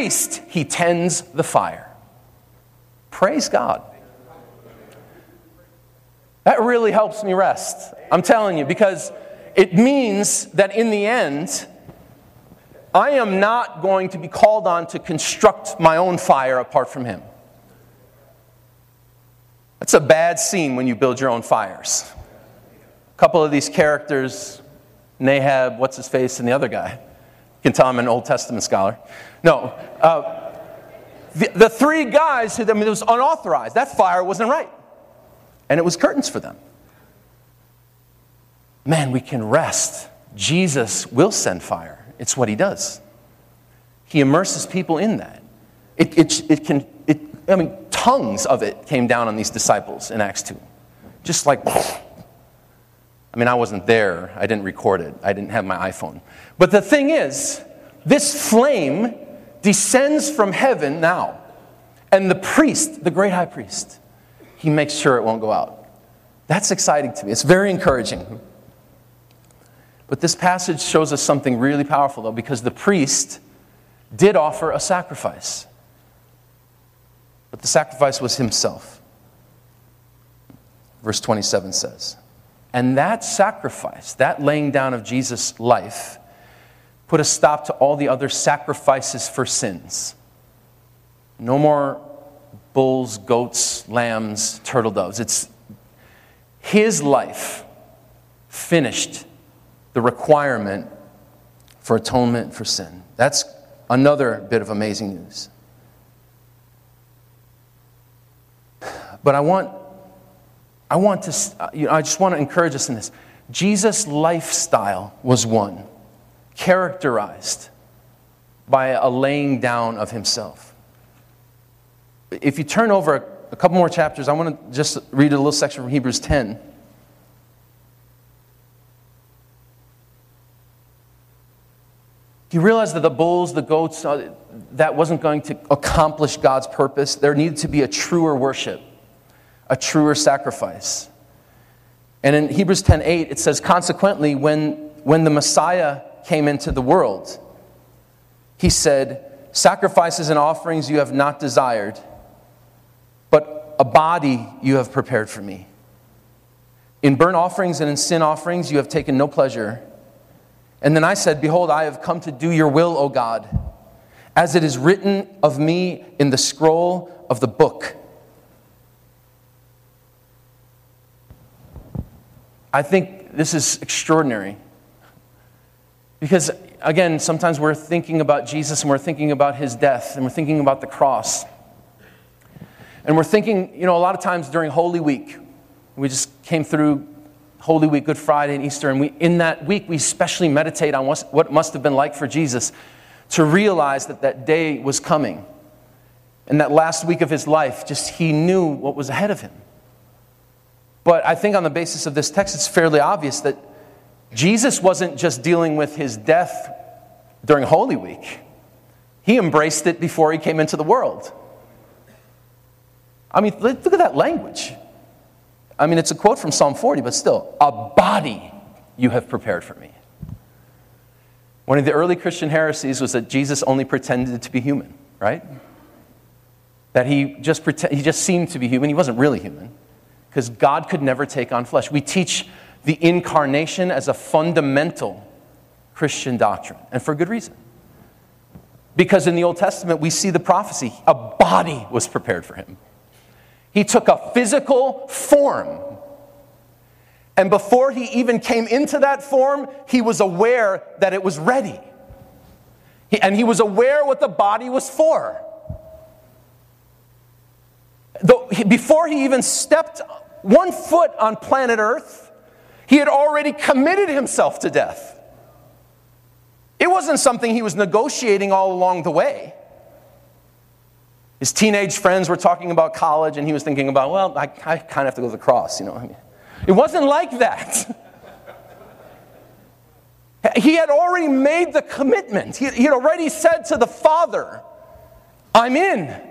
priest, he tends the fire. Praise God. That really helps me rest. I'm telling you, because it means that in the end, I am not going to be called on to construct my own fire apart from him. That's a bad scene when you build your own fires. A couple of these characters, Nahab, what's his face, and the other guy. You can tell I'm an Old Testament scholar. No. Uh, the, the, three guys, who, I mean, it was unauthorized. That fire wasn't right. And it was curtains for them. Man, we can rest. Jesus will send fire. It's what he does. He immerses people in that. It, it, it can, it, I mean, tongues of it came down on these disciples in Acts 2. Just like, I mean, I wasn't there. I didn't record it. I didn't have my iPhone. But the thing is, this flame descends from heaven now. And the priest, the great high priest, he makes sure it won't go out. That's exciting to me. It's very encouraging. But this passage shows us something really powerful, though, because the priest did offer a sacrifice. But the sacrifice was himself. Verse 27 says, And that sacrifice, that laying down of Jesus' life, put a stop to all the other sacrifices for sins. No more bulls, goats, lambs, turtle doves. It's his life finished the requirement for atonement for sin. That's another bit of amazing news. But I want, I want to, you know, I just want to encourage us in this. Jesus' lifestyle was one characterized by a laying down of himself. If you turn over a couple more chapters, I want to just read a little section from Hebrews 10. Do You realize that the bulls, the goats, uh, that wasn't going to accomplish God's purpose. There needed to be a truer worship a truer sacrifice. And in Hebrews 10:8 it says consequently when when the Messiah came into the world he said sacrifices and offerings you have not desired but a body you have prepared for me. In burnt offerings and in sin offerings you have taken no pleasure. And then I said behold I have come to do your will O God as it is written of me in the scroll of the book. I think this is extraordinary. Because, again, sometimes we're thinking about Jesus and we're thinking about his death and we're thinking about the cross. And we're thinking, you know, a lot of times during Holy Week, we just came through Holy Week, Good Friday, and Easter, and we, in that week, we especially meditate on what it must have been like for Jesus to realize that that day was coming. And that last week of his life, just he knew what was ahead of him. But I think on the basis of this text, it's fairly obvious that Jesus wasn't just dealing with his death during Holy Week, he embraced it before he came into the world. I mean, look at that language. I mean, it's a quote from Psalm 40, but still, a body you have prepared for me. One of the early Christian heresies was that Jesus only pretended to be human, right? That he just, pretend, he just seemed to be human. He wasn't really human because God could never take on flesh. We teach the incarnation as a fundamental Christian doctrine, and for good reason. Because in the Old Testament, we see the prophecy a body was prepared for him. He took a physical form. And before he even came into that form, he was aware that it was ready. He, and he was aware what the body was for. Though, before he even stepped one foot on planet Earth, he had already committed himself to death. It wasn't something he was negotiating all along the way. His teenage friends were talking about college, and he was thinking about, well, I, I kind of have to go to the cross, you know. I mean, it wasn't like that. he had already made the commitment. He, he had already said to the Father, I'm in.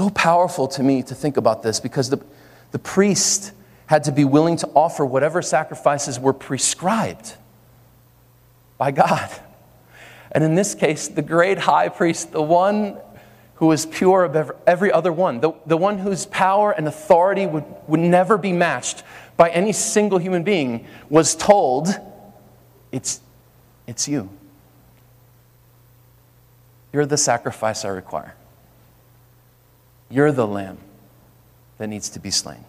So powerful to me to think about this because the, the priest had to be willing to offer whatever sacrifices were prescribed. by God. And in this case, the great high priest, the one who is pure of every other one, the, the one whose power and authority would, would never be matched by any single human being, was told, It's, it's you. You're the sacrifice I require. You're the lamb that needs to be slain.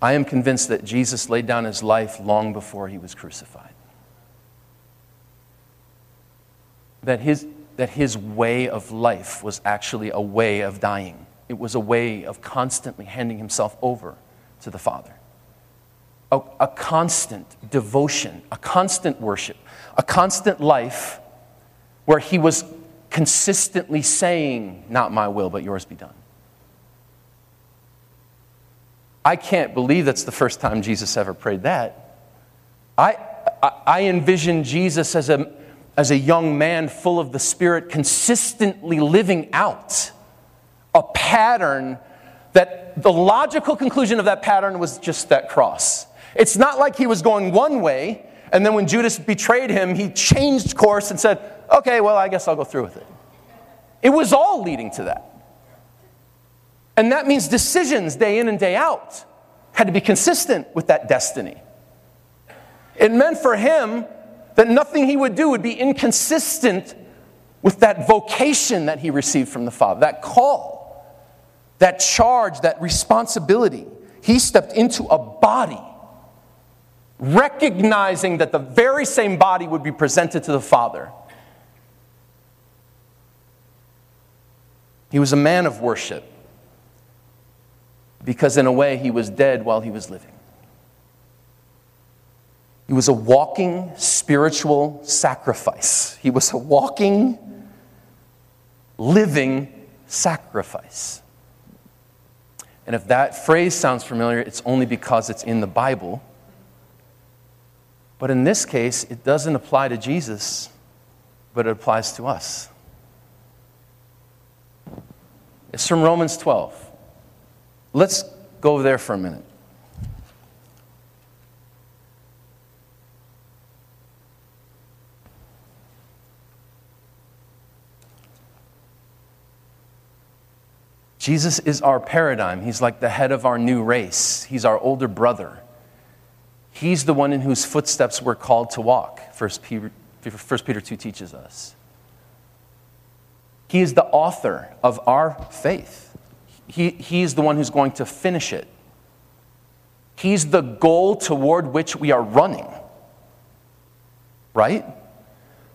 I am convinced that Jesus laid down his life long before he was crucified. That his, that his way of life was actually a way of dying, it was a way of constantly handing himself over to the Father. A, a constant devotion, a constant worship, a constant life where he was consistently saying, Not my will, but yours be done. I can't believe that's the first time Jesus ever prayed that. I, I, I envision Jesus as a, as a young man full of the Spirit, consistently living out a pattern that the logical conclusion of that pattern was just that cross. It's not like he was going one way, and then when Judas betrayed him, he changed course and said, Okay, well, I guess I'll go through with it. It was all leading to that. And that means decisions day in and day out had to be consistent with that destiny. It meant for him that nothing he would do would be inconsistent with that vocation that he received from the Father, that call, that charge, that responsibility. He stepped into a body, recognizing that the very same body would be presented to the Father. He was a man of worship because, in a way, he was dead while he was living. He was a walking spiritual sacrifice. He was a walking, living sacrifice. And if that phrase sounds familiar, it's only because it's in the Bible. But in this case, it doesn't apply to Jesus, but it applies to us. It's from Romans 12. Let's go there for a minute. Jesus is our paradigm. He's like the head of our new race. He's our older brother. He's the one in whose footsteps we're called to walk, 1 Peter, 1 Peter 2 teaches us. He is the author of our faith he, he's the one who's going to finish it. He's the goal toward which we are running. Right?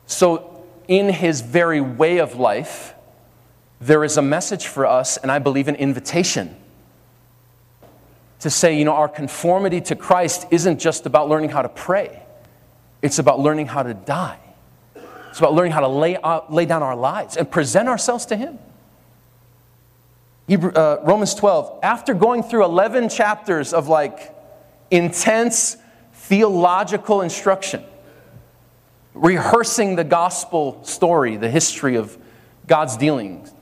So, in his very way of life, there is a message for us, and I believe an invitation to say, you know, our conformity to Christ isn't just about learning how to pray, it's about learning how to die. It's about learning how to lay, out, lay down our lives and present ourselves to Him. Hebrew, uh, Romans 12, after going through 11 chapters of like intense theological instruction, rehearsing the gospel story, the history of God's dealings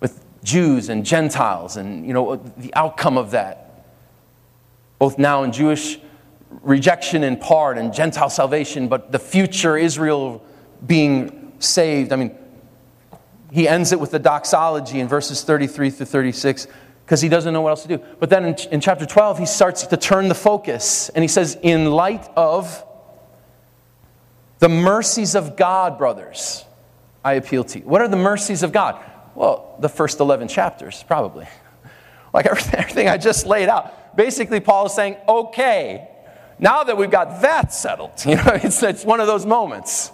with Jews and Gentiles, and you know the outcome of that, both now in Jewish rejection in part and Gentile salvation, but the future Israel being saved. I mean, he ends it with the doxology in verses 33 through 36 because he doesn't know what else to do. But then in, in chapter 12, he starts to turn the focus and he says, In light of the mercies of God, brothers, I appeal to you. What are the mercies of God? Well, the first 11 chapters, probably. Like everything I just laid out. Basically, Paul is saying, okay, now that we've got that settled, you know, it's, it's one of those moments.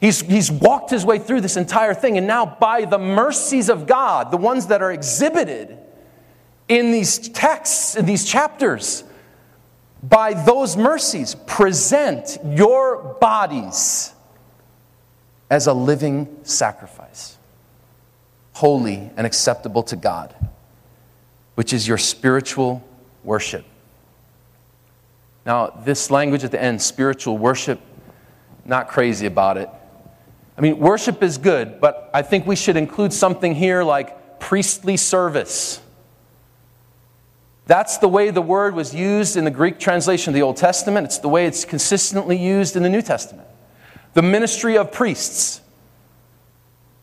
He's, he's walked his way through this entire thing, and now, by the mercies of God, the ones that are exhibited in these texts, in these chapters, by those mercies, present your bodies as a living sacrifice, holy and acceptable to God, which is your spiritual worship. Now, this language at the end, spiritual worship, not crazy about it. I mean, worship is good, but I think we should include something here like priestly service. That's the way the word was used in the Greek translation of the Old Testament. It's the way it's consistently used in the New Testament. The ministry of priests.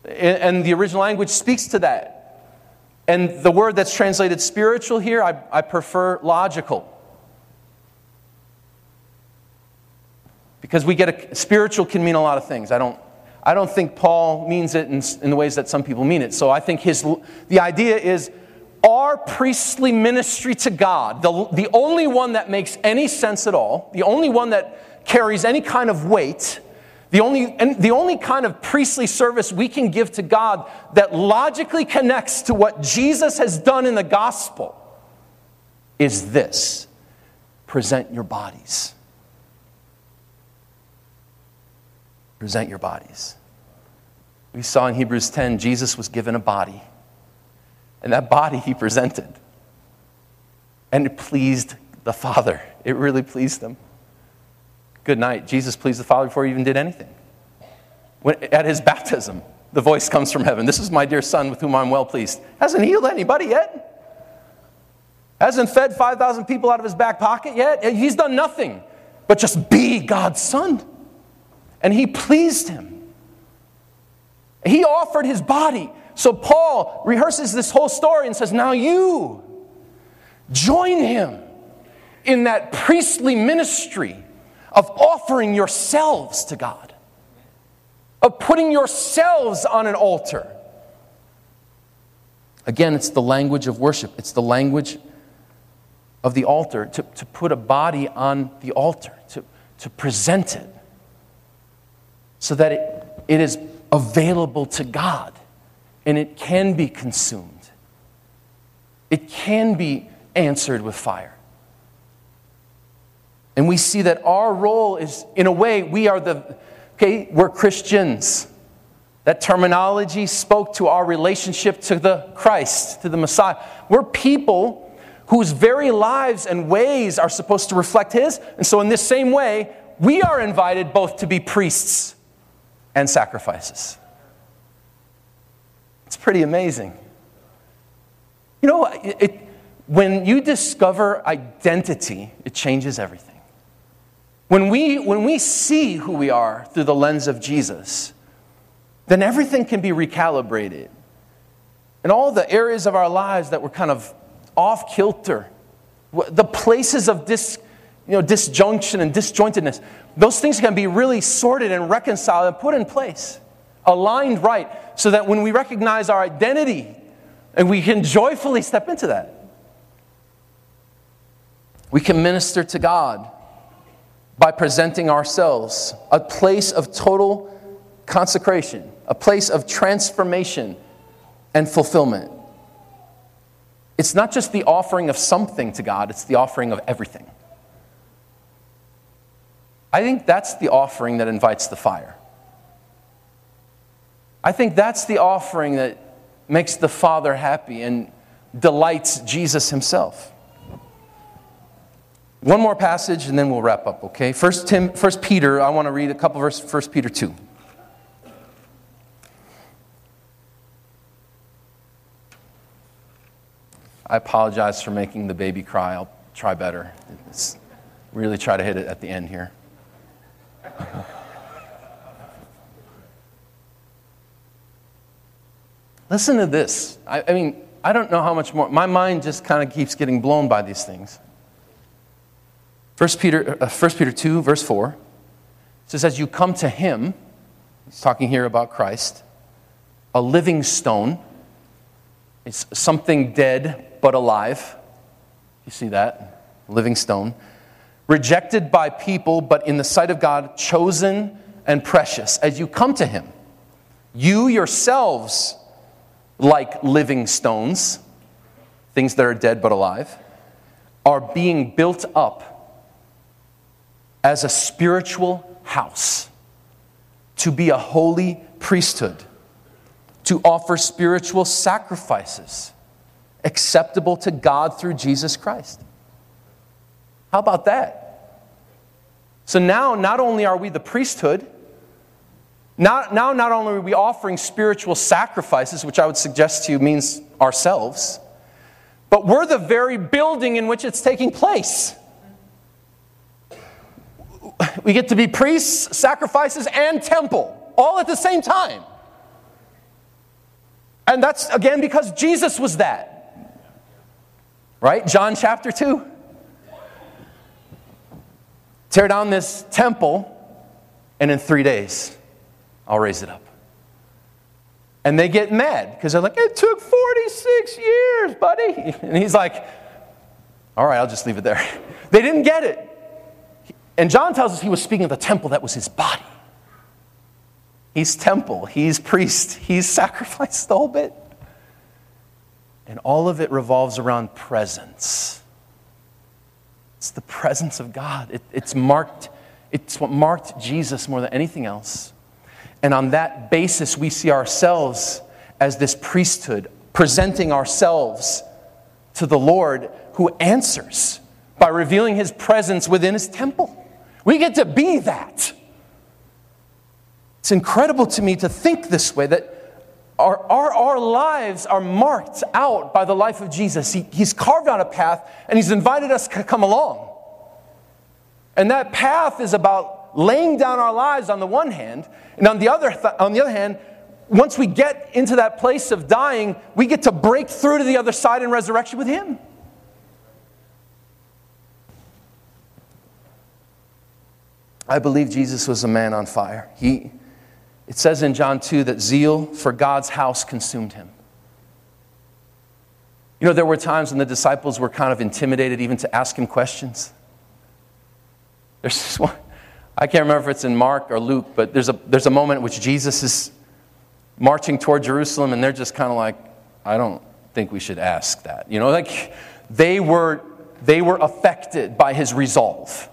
And the original language speaks to that. And the word that's translated spiritual here, I, I prefer logical. Because we get a spiritual can mean a lot of things. I don't, I don't think Paul means it in, in the ways that some people mean it. So I think his, the idea is our priestly ministry to God, the, the only one that makes any sense at all, the only one that carries any kind of weight, the only, and the only kind of priestly service we can give to God that logically connects to what Jesus has done in the gospel is this present your bodies. Present your bodies. We saw in Hebrews 10, Jesus was given a body. And that body he presented. And it pleased the Father. It really pleased him. Good night. Jesus pleased the Father before he even did anything. When, at his baptism, the voice comes from heaven This is my dear Son with whom I'm well pleased. Hasn't healed anybody yet. Hasn't fed 5,000 people out of his back pocket yet. He's done nothing but just be God's Son. And he pleased him. He offered his body so Paul rehearses this whole story and says, Now you join him in that priestly ministry of offering yourselves to God, of putting yourselves on an altar. Again, it's the language of worship, it's the language of the altar, to, to put a body on the altar, to, to present it so that it, it is available to God and it can be consumed. It can be answered with fire. And we see that our role is, in a way, we are the, okay, we're Christians. That terminology spoke to our relationship to the Christ, to the Messiah. We're people whose very lives and ways are supposed to reflect His. And so, in this same way, we are invited both to be priests and sacrifices. It's pretty amazing. You know, it, it, when you discover identity, it changes everything. When we, when we see who we are through the lens of Jesus, then everything can be recalibrated. And all the areas of our lives that were kind of off kilter, the places of dis, you know, disjunction and disjointedness, those things can be really sorted and reconciled and put in place aligned right, so that when we recognize our identity, and we can joyfully step into that, we can minister to God by presenting ourselves a place of total consecration, a place of transformation and fulfillment. It's not just the offering of something to God, it's the offering of everything. I think that's the offering that invites the fire. I think that's the offering that makes the Father happy and delights Jesus himself. One more passage and then we'll wrap up, okay? First, Tim, First Peter, I want to read a couple verses, First Peter 2. I apologize for making the baby cry. I'll try better. It's really try to hit it at the end here. Listen to this. I, I mean, I don't know how much more. My mind just kind of keeps getting blown by these things. 1 Peter, uh, 1 Peter 2, verse 4 says, As you come to him, he's talking here about Christ, a living stone. It's something dead but alive. You see that? Living stone. Rejected by people, but in the sight of God, chosen and precious. As you come to him, you yourselves like living stones, things that are dead but alive, are being built up as a spiritual house to be a holy priesthood, to offer spiritual sacrifices acceptable to God through Jesus Christ. How about that? So now, not only are we the priesthood, now, now, not only are we offering spiritual sacrifices, which I would suggest to you means ourselves, but we're the very building in which it's taking place. We get to be priests, sacrifices, and temple all at the same time. And that's again because Jesus was that. Right? John chapter 2. Tear down this temple, and in three days, I'll raise it up. And they get mad because they're like, it took 46 years, buddy. And he's like, all right, I'll just leave it there. They didn't get it. And John tells us he was speaking of the temple that was his body. He's temple, he's priest, he's sacrificed the whole bit. And all of it revolves around presence. It's the presence of God. It, it's marked, it's what marked Jesus more than anything else. And on that basis, we see ourselves as this priesthood, presenting ourselves to the Lord who answers by revealing his presence within his temple. We get to be that. It's incredible to me to think this way that our, our, our lives are marked out by the life of Jesus. He, he's carved out a path and He's invited us to come along. And that path is about laying down our lives on the one hand, and on the other, th- on the other hand, once we get into that place of dying, we get to break through to the other side in resurrection with Him. I believe Jesus was a man on fire. He, it says in John 2 that zeal for God's house consumed him. You know, there were times when the disciples were kind of intimidated even to ask him questions. There's this one, I can't remember if it's in Mark or Luke, but there's a, there's a moment in which Jesus is marching toward Jerusalem and they're just kind of like, I don't think we should ask that. You know, like they were, they were affected by his resolve.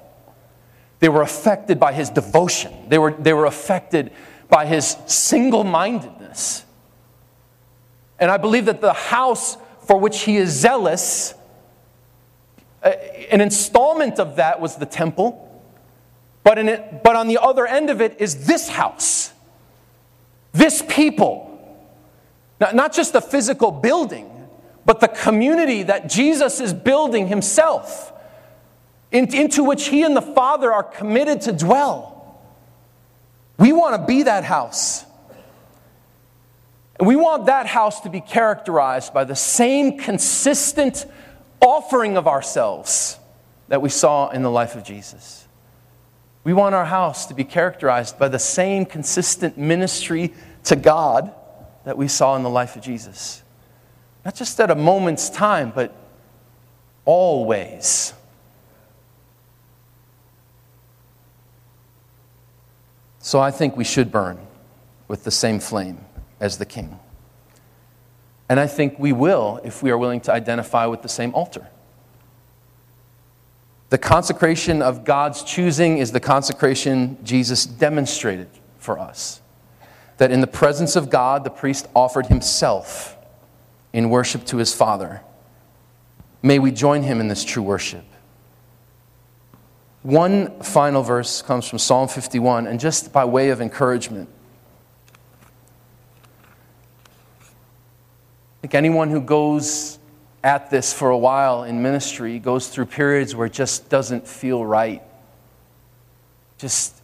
They were affected by his devotion. They were, they were affected by his single mindedness. And I believe that the house for which he is zealous, uh, an installment of that was the temple. But, in it, but on the other end of it is this house, this people. Not, not just the physical building, but the community that Jesus is building himself, in, into which he and the Father are committed to dwell. We want to be that house. And we want that house to be characterized by the same consistent offering of ourselves that we saw in the life of Jesus. We want our house to be characterized by the same consistent ministry to God that we saw in the life of Jesus. Not just at a moment's time, but always. So I think we should burn with the same flame as the king. And I think we will if we are willing to identify with the same altar. The consecration of God's choosing is the consecration Jesus demonstrated for us. That in the presence of God, the priest offered himself in worship to his Father. May we join him in this true worship. One final verse comes from Psalm 51, and just by way of encouragement, think anyone who goes at this for a while in ministry goes through periods where it just doesn't feel right. Just,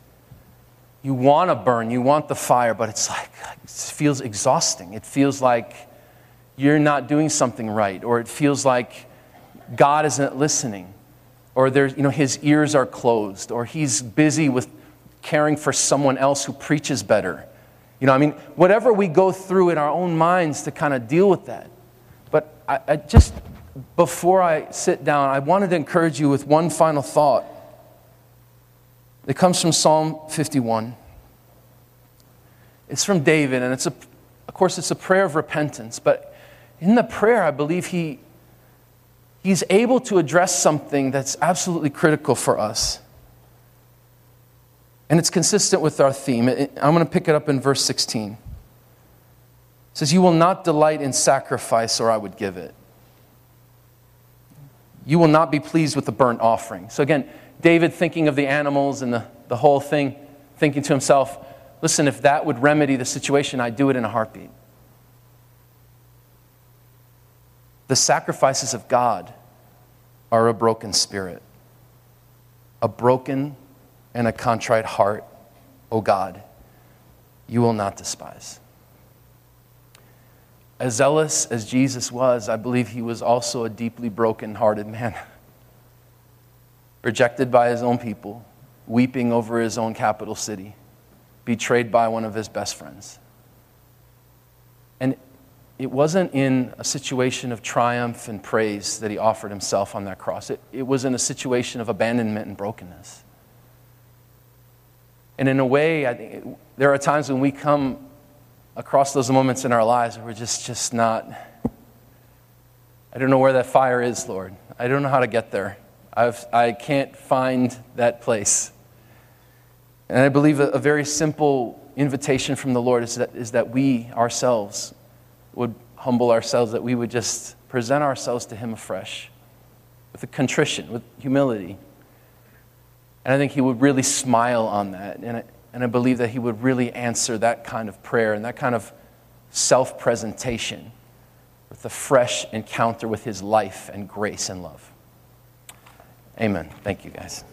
you want to burn, you want the fire, but it's like, it feels exhausting. It feels like you're not doing something right, or it feels like God isn't listening or there's, you know, his ears are closed, or he's busy with caring for someone else who preaches better. You know, I mean, whatever we go through in our own minds to kind of deal with that. But I, I just, before I sit down, I wanted to encourage you with one final thought. It comes from Psalm 51. It's from David, and it's a, of course, it's a prayer of repentance. But in the prayer, I believe he, he's able to address something that's absolutely critical for us. And it's consistent with our theme. I'm going to pick it up in verse 16. It says, You will not delight in sacrifice, or I would give it. You will not be pleased with the burnt offering. So, again, David thinking of the animals and the, the whole thing, thinking to himself, Listen, if that would remedy the situation, I'd do it in a heartbeat. The sacrifices of God are a broken spirit, a broken and a contrite heart, O God, you will not despise. As zealous as Jesus was, I believe he was also a deeply broken-hearted man. Rejected by his own people, weeping over his own capital city, betrayed by one of his best friends. And it wasn't in a situation of triumph and praise that he offered himself on that cross. It, it was in a situation of abandonment and brokenness. And in a way, I think there are times when we come across those moments in our lives where we're just, just not. I don't know where that fire is, Lord. I don't know how to get there. I've, I can't find that place. And I believe a, a very simple invitation from the Lord is that, is that we ourselves would humble ourselves, that we would just present ourselves to Him afresh with a contrition, with humility. And I think He would really smile on that. And I, and I believe that He would really answer that kind of prayer and that kind of self presentation with a fresh encounter with His life and grace and love. Amen. Thank you, guys.